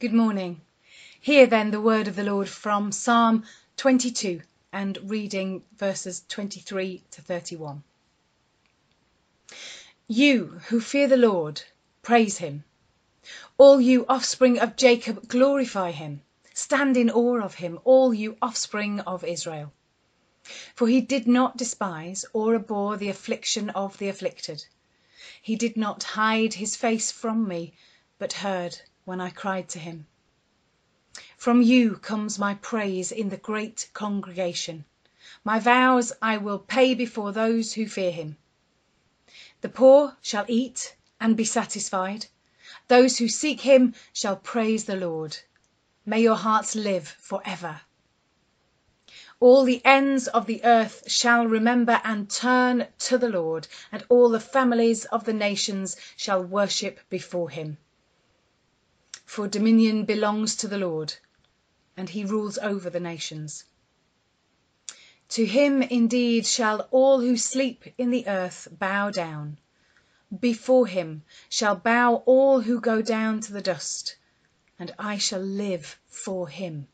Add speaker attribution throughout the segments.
Speaker 1: Good morning. Hear then the word of the Lord from Psalm 22 and reading verses 23 to 31. You who fear the Lord, praise him. All you offspring of Jacob, glorify him. Stand in awe of him, all you offspring of Israel. For he did not despise or abhor the affliction of the afflicted. He did not hide his face from me, but heard when I cried to him. From you comes my praise in the great congregation. My vows I will pay before those who fear him. The poor shall eat and be satisfied. Those who seek him shall praise the Lord. May your hearts live for ever. All the ends of the earth shall remember and turn to the Lord, and all the families of the nations shall worship before him. For dominion belongs to the Lord, and he rules over the nations. To him indeed shall all who sleep in the earth bow down. Before him shall bow all who go down to the dust and I shall live for him.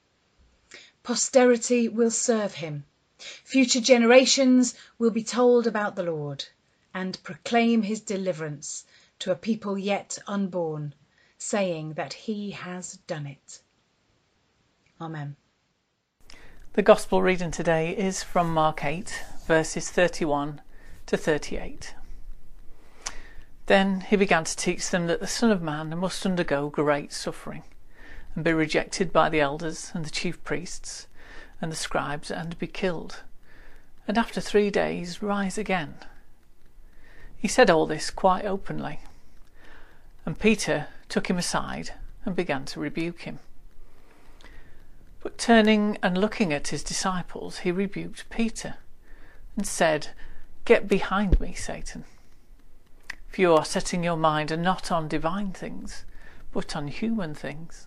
Speaker 1: Posterity will serve him. Future generations will be told about the Lord and proclaim his deliverance to a people yet unborn, saying that he has done it. Amen.
Speaker 2: The Gospel reading today is from Mark 8, verses 31 to 38. Then he began to teach them that the Son of Man must undergo great suffering and be rejected by the elders and the chief priests and the scribes and be killed, and after three days rise again. He said all this quite openly, and Peter took him aside and began to rebuke him. But turning and looking at his disciples, he rebuked Peter and said, Get behind me, Satan. For you are setting your mind not on divine things, but on human things.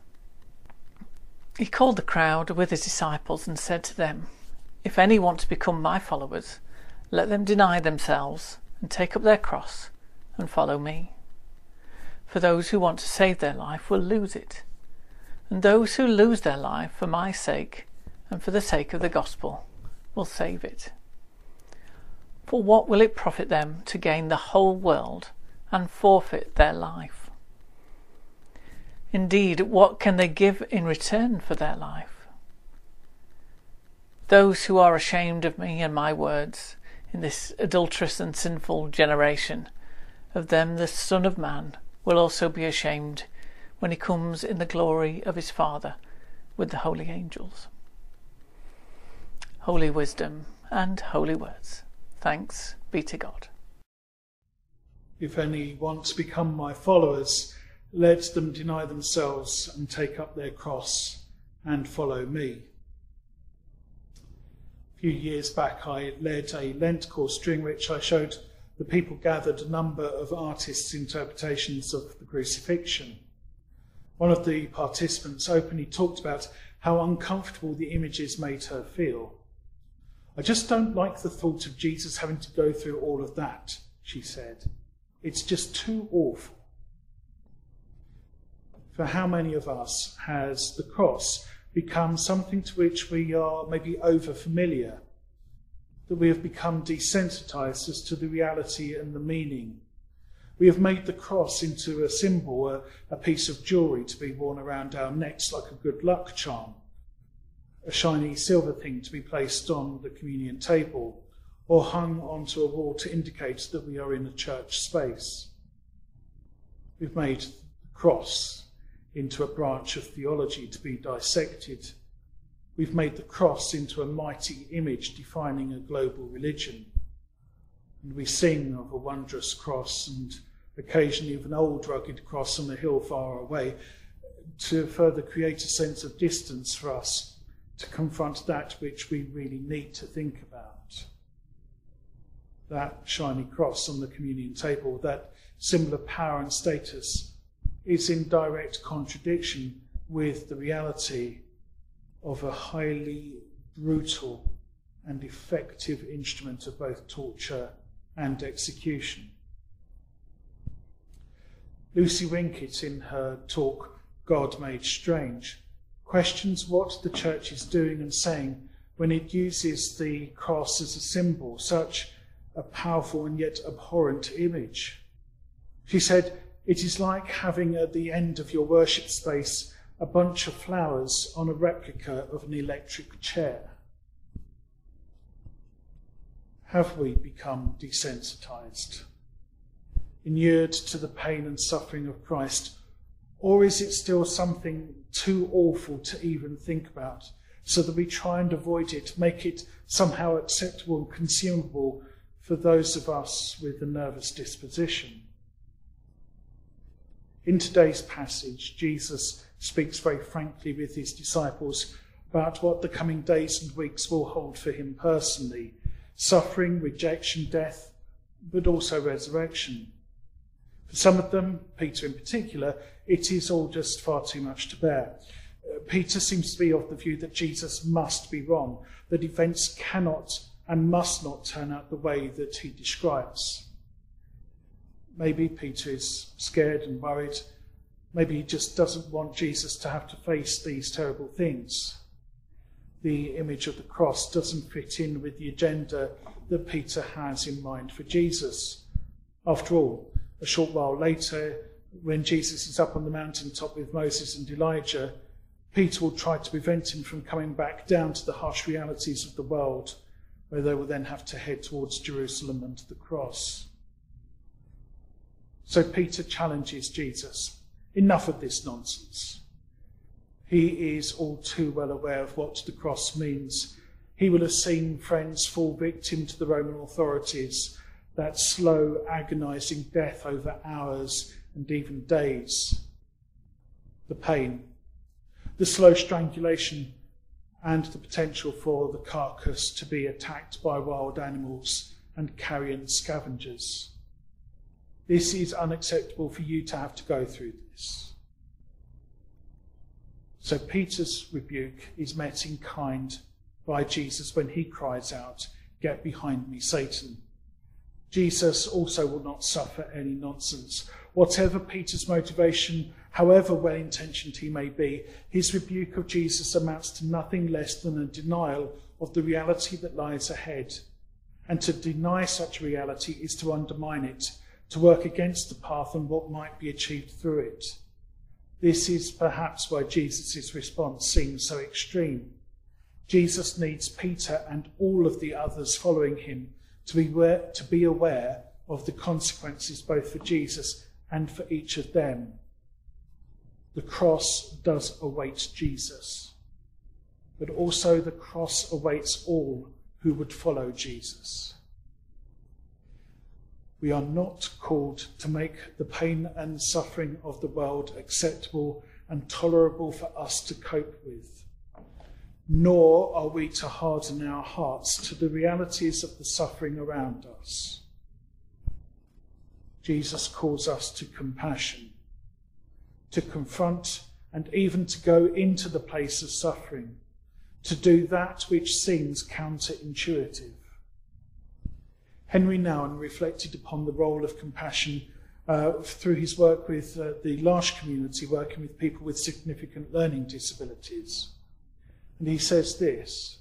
Speaker 2: He called the crowd with his disciples and said to them, If any want to become my followers, let them deny themselves and take up their cross and follow me. For those who want to save their life will lose it, and those who lose their life for my sake and for the sake of the gospel will save it. For what will it profit them to gain the whole world and forfeit their life? Indeed, what can they give in return for their life? Those who are ashamed of me and my words in this adulterous and sinful generation, of them the Son of Man will also be ashamed when he comes in the glory of his Father with the holy angels. Holy wisdom and holy words. Thanks be to God.
Speaker 3: If any want to become my followers, let them deny themselves and take up their cross and follow me. A few years back, I led a Lent course during which I showed the people gathered a number of artists' interpretations of the crucifixion. One of the participants openly talked about how uncomfortable the images made her feel. I just don't like the thought of Jesus having to go through all of that, she said. It's just too awful for how many of us has the cross become something to which we are maybe over familiar, that we have become desensitized as to the reality and the meaning. We have made the cross into a symbol, a, a piece of jewelry to be worn around our necks like a good luck charm, a shiny silver thing to be placed on the communion table, or hung onto a wall to indicate that we are in a church space. We've made the cross into a branch of theology to be dissected. We've made the cross into a mighty image defining a global religion. And we sing of a wondrous cross and occasionally of an old rugged cross on a hill far away to further create a sense of distance for us to confront that which we really need to think about. That shiny cross on the communion table, that symbol of power and status is in direct contradiction with the reality of a highly brutal and effective instrument of both torture and execution. Lucy Winkett, in her talk God made strange, questions what the church is doing and saying when it uses the cross as a symbol, such a powerful and yet abhorrent image. She said, It is like having at the end of your worship space a bunch of flowers on a replica of an electric chair. Have we become desensitized, inured to the pain and suffering of Christ, or is it still something too awful to even think about, so that we try and avoid it, make it somehow acceptable and consumable for those of us with a nervous disposition? In today's passage, Jesus speaks very frankly with his disciples about what the coming days and weeks will hold for him personally suffering, rejection, death, but also resurrection. For some of them, Peter in particular, it is all just far too much to bear. Uh, Peter seems to be of the view that Jesus must be wrong, that events cannot and must not turn out the way that he describes. Maybe Peter is scared and worried. Maybe he just doesn't want Jesus to have to face these terrible things the image of the cross doesn't fit in with the agenda that Peter has in mind for Jesus. After all, a short while later, when Jesus is up on the mountaintop with Moses and Elijah, Peter will try to prevent him from coming back down to the harsh realities of the world, where they will then have to head towards Jerusalem and the cross. So Peter challenges Jesus enough of this nonsense. He is all too well aware of what the cross means. He will have seen friends fall victim to the Roman authorities, that slow, agonizing death over hours and even days. The pain, the slow strangulation, and the potential for the carcass to be attacked by wild animals and carrion scavengers. This is unacceptable for you to have to go through this. So Peter's rebuke is met in kind by Jesus when he cries out, Get behind me, Satan. Jesus also will not suffer any nonsense. Whatever Peter's motivation, however well intentioned he may be, his rebuke of Jesus amounts to nothing less than a denial of the reality that lies ahead. And to deny such reality is to undermine it, to work against the path and what might be achieved through it. This is perhaps why Jesus' response seems so extreme. Jesus needs Peter and all of the others following him to be, aware, to be aware of the consequences both for Jesus and for each of them. The cross does await Jesus, but also the cross awaits all who would follow Jesus. We are not called to make the pain and suffering of the world acceptable and tolerable for us to cope with. Nor are we to harden our hearts to the realities of the suffering around us. Jesus calls us to compassion, to confront and even to go into the place of suffering, to do that which seems counterintuitive. Henri Nouwen reflected upon the role of compassion uh, through his work with uh, the L'Arche community, working with people with significant learning disabilities. And he says this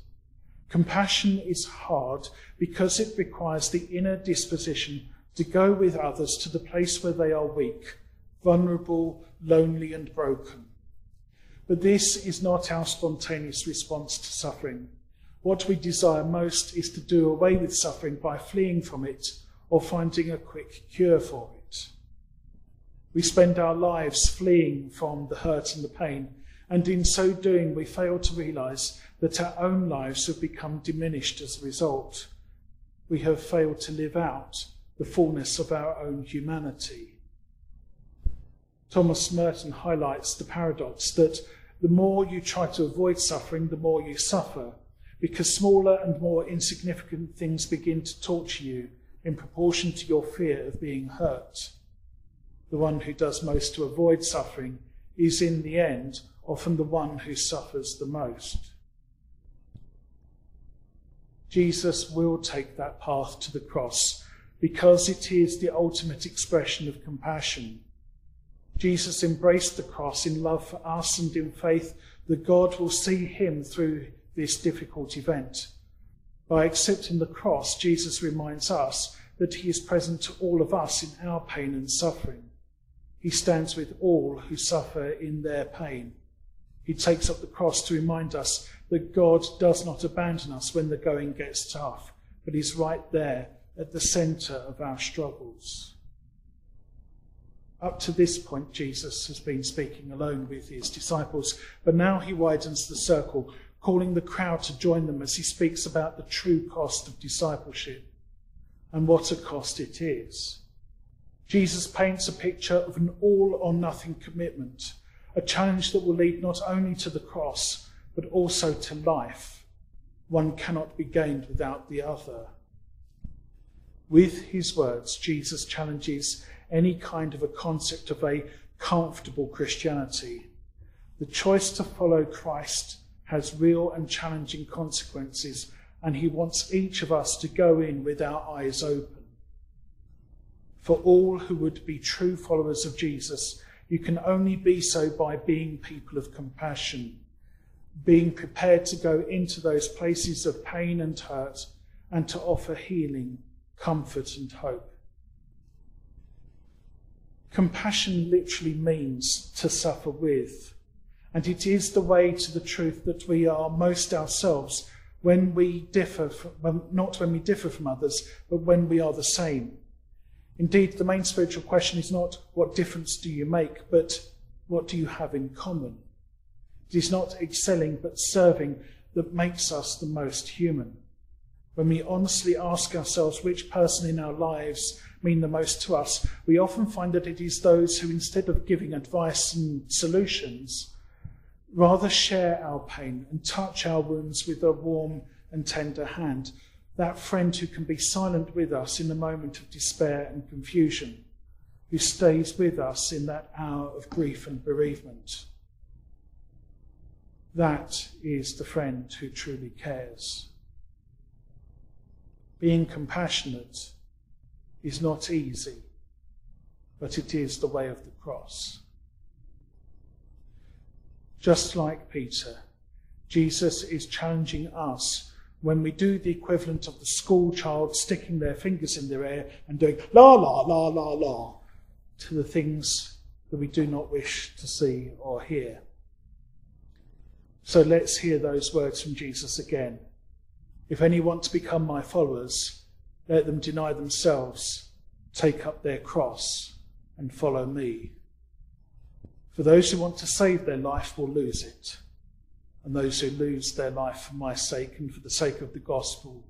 Speaker 3: Compassion is hard because it requires the inner disposition to go with others to the place where they are weak, vulnerable, lonely, and broken. But this is not our spontaneous response to suffering. What we desire most is to do away with suffering by fleeing from it or finding a quick cure for it. We spend our lives fleeing from the hurt and the pain, and in so doing, we fail to realize that our own lives have become diminished as a result. We have failed to live out the fullness of our own humanity. Thomas Merton highlights the paradox that the more you try to avoid suffering, the more you suffer because smaller and more insignificant things begin to torture you in proportion to your fear of being hurt. The one who does most to avoid suffering is, in the end, often the one who suffers the most. Jesus will take that path to the cross because it is the ultimate expression of compassion. Jesus embraced the cross in love for us and in faith that God will see him through this difficult event. By accepting the cross, Jesus reminds us that he is present to all of us in our pain and suffering. He stands with all who suffer in their pain. He takes up the cross to remind us that God does not abandon us when the going gets tough, but He's right there at the centre of our struggles. Up to this point, Jesus has been speaking alone with his disciples, but now he widens the circle, calling the crowd to join them as he speaks about the true cost of discipleship and what a cost it is. Jesus paints a picture of an all or nothing commitment, a challenge that will lead not only to the cross, but also to life. One cannot be gained without the other. With his words, Jesus challenges any kind of a concept of a comfortable Christianity. The choice to follow Christ has real and challenging consequences, and he wants each of us to go in with our eyes open. For all who would be true followers of Jesus, you can only be so by being people of compassion, being prepared to go into those places of pain and hurt and to offer healing, comfort, and hope. Compassion literally means to suffer with. And it is the way to the truth that we are most ourselves when we differ, from, not when we differ from others, but when we are the same. Indeed, the main spiritual question is not what difference do you make, but what do you have in common? It is not excelling, but serving that makes us the most human. When we honestly ask ourselves which person in our lives mean the most to us, we often find that it is those who, instead of giving advice and solutions, rather share our pain and touch our wounds with a warm and tender hand. That friend who can be silent with us in the moment of despair and confusion, who stays with us in that hour of grief and bereavement. That is the friend who truly cares. Being compassionate is not easy, but it is the way of the cross. Just like Peter, Jesus is challenging us when we do the equivalent of the school child sticking their fingers in their ear and doing la la la la la to the things that we do not wish to see or hear. So let's hear those words from Jesus again. If any want to become my followers, let them deny themselves, take up their cross, and follow me. For those who want to save their life will lose it, and those who lose their life for my sake and for the sake of the gospel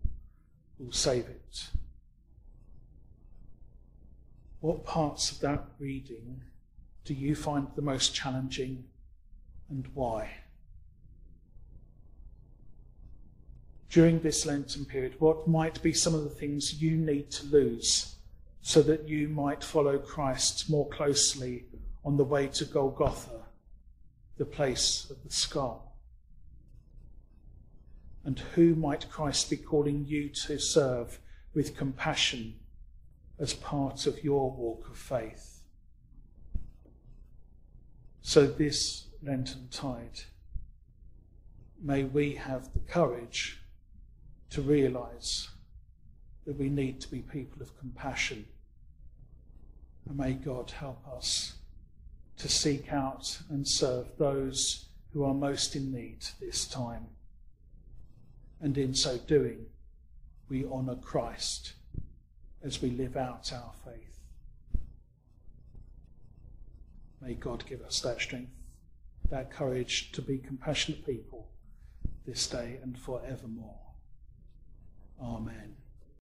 Speaker 3: will save it. What parts of that reading do you find the most challenging and why? during this Lenten period, what might be some of the things you need to lose so that you might follow Christ more closely on the way to Golgotha, the place of the skull? And who might Christ be calling you to serve with compassion as part of your walk of faith? So, this Lenten tide, may we have the courage to realize that we need to be people of compassion. And may God help us to seek out and serve those who are most in need this time. And in so doing, we honour Christ as we live out our faith. May God give us that strength, that courage to be compassionate people this day and forevermore. Amen.